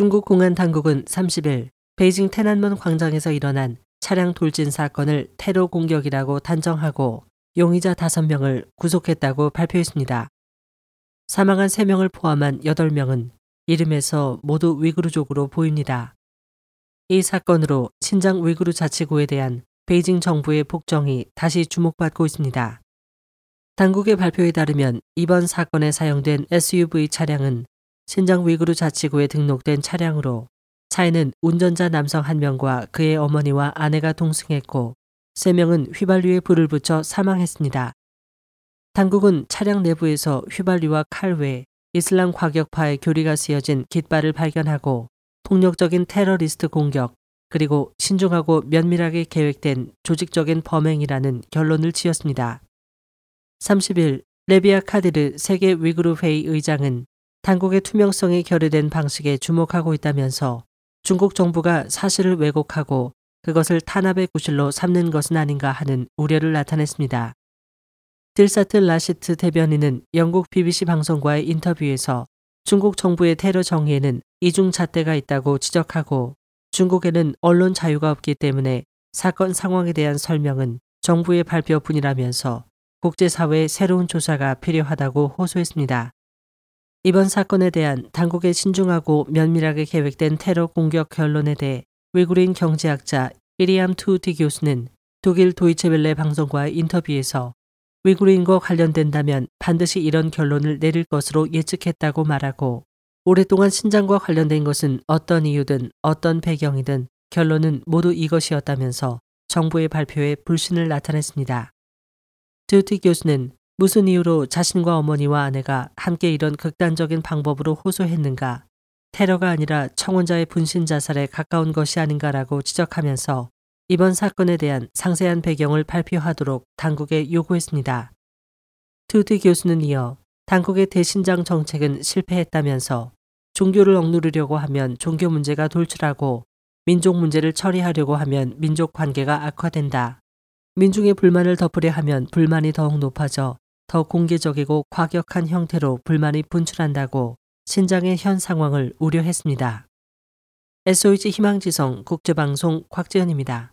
중국 공안 당국은 30일 베이징 테난먼 광장에서 일어난 차량 돌진 사건을 테러 공격이라고 단정하고 용의자 5명을 구속했다고 발표했습니다. 사망한 3명을 포함한 8명은 이름에서 모두 위구르족으로 보입니다. 이 사건으로 신장 위구르 자치구에 대한 베이징 정부의 폭정이 다시 주목받고 있습니다. 당국의 발표에 따르면 이번 사건에 사용된 SUV 차량은 신장 위구르 자치구에 등록된 차량으로 차에는 운전자 남성 한 명과 그의 어머니와 아내가 동승했고 3명은 휘발유에 불을 붙여 사망했습니다. 당국은 차량 내부에서 휘발유와 칼외 이슬람 과격파의 교리가 쓰여진 깃발을 발견하고 폭력적인 테러리스트 공격 그리고 신중하고 면밀하게 계획된 조직적인 범행이라는 결론을 지었습니다. 30일 레비아 카디르 세계 위구르 회의 의장은 당국의 투명성이 결여된 방식에 주목하고 있다면서 중국 정부가 사실을 왜곡하고 그것을 탄압의 구실로 삼는 것은 아닌가 하는 우려를 나타냈습니다. 딜사트 라시트 대변인은 영국 BBC 방송과의 인터뷰에서 중국 정부의 테러 정의에는 이중 잣대가 있다고 지적하고 중국에는 언론 자유가 없기 때문에 사건 상황에 대한 설명은 정부의 발표뿐이라면서 국제사회의 새로운 조사가 필요하다고 호소했습니다. 이번 사건에 대한 당국의 신중하고 면밀하게 계획된 테러 공격 결론에 대해 외국인 경제학자 이리암 투우티 교수는 독일 도이체벨레 방송과의 인터뷰에서 위구르인과 관련된다면 반드시 이런 결론을 내릴 것으로 예측했다고 말하고 오랫동안 신장과 관련된 것은 어떤 이유든 어떤 배경이든 결론은 모두 이것이었다면서 정부의 발표에 불신을 나타냈습니다. 드우티 교수는 무슨 이유로 자신과 어머니와 아내가 함께 이런 극단적인 방법으로 호소했는가 테러가 아니라 청원자의 분신 자살에 가까운 것이 아닌가라고 지적하면서 이번 사건에 대한 상세한 배경을 발표하도록 당국에 요구했습니다. 투디 교수는 이어 당국의 대신장 정책은 실패했다면서 종교를 억누르려고 하면 종교 문제가 돌출하고 민족 문제를 처리하려고 하면 민족 관계가 악화된다. 민중의 불만을 덮으려 하면 불만이 더욱 높아져 더 공개적이고 과격한 형태로 불만이 분출한다고 신장의 현 상황을 우려했습니다. SOH 희망지성 국제방송 곽지연입니다.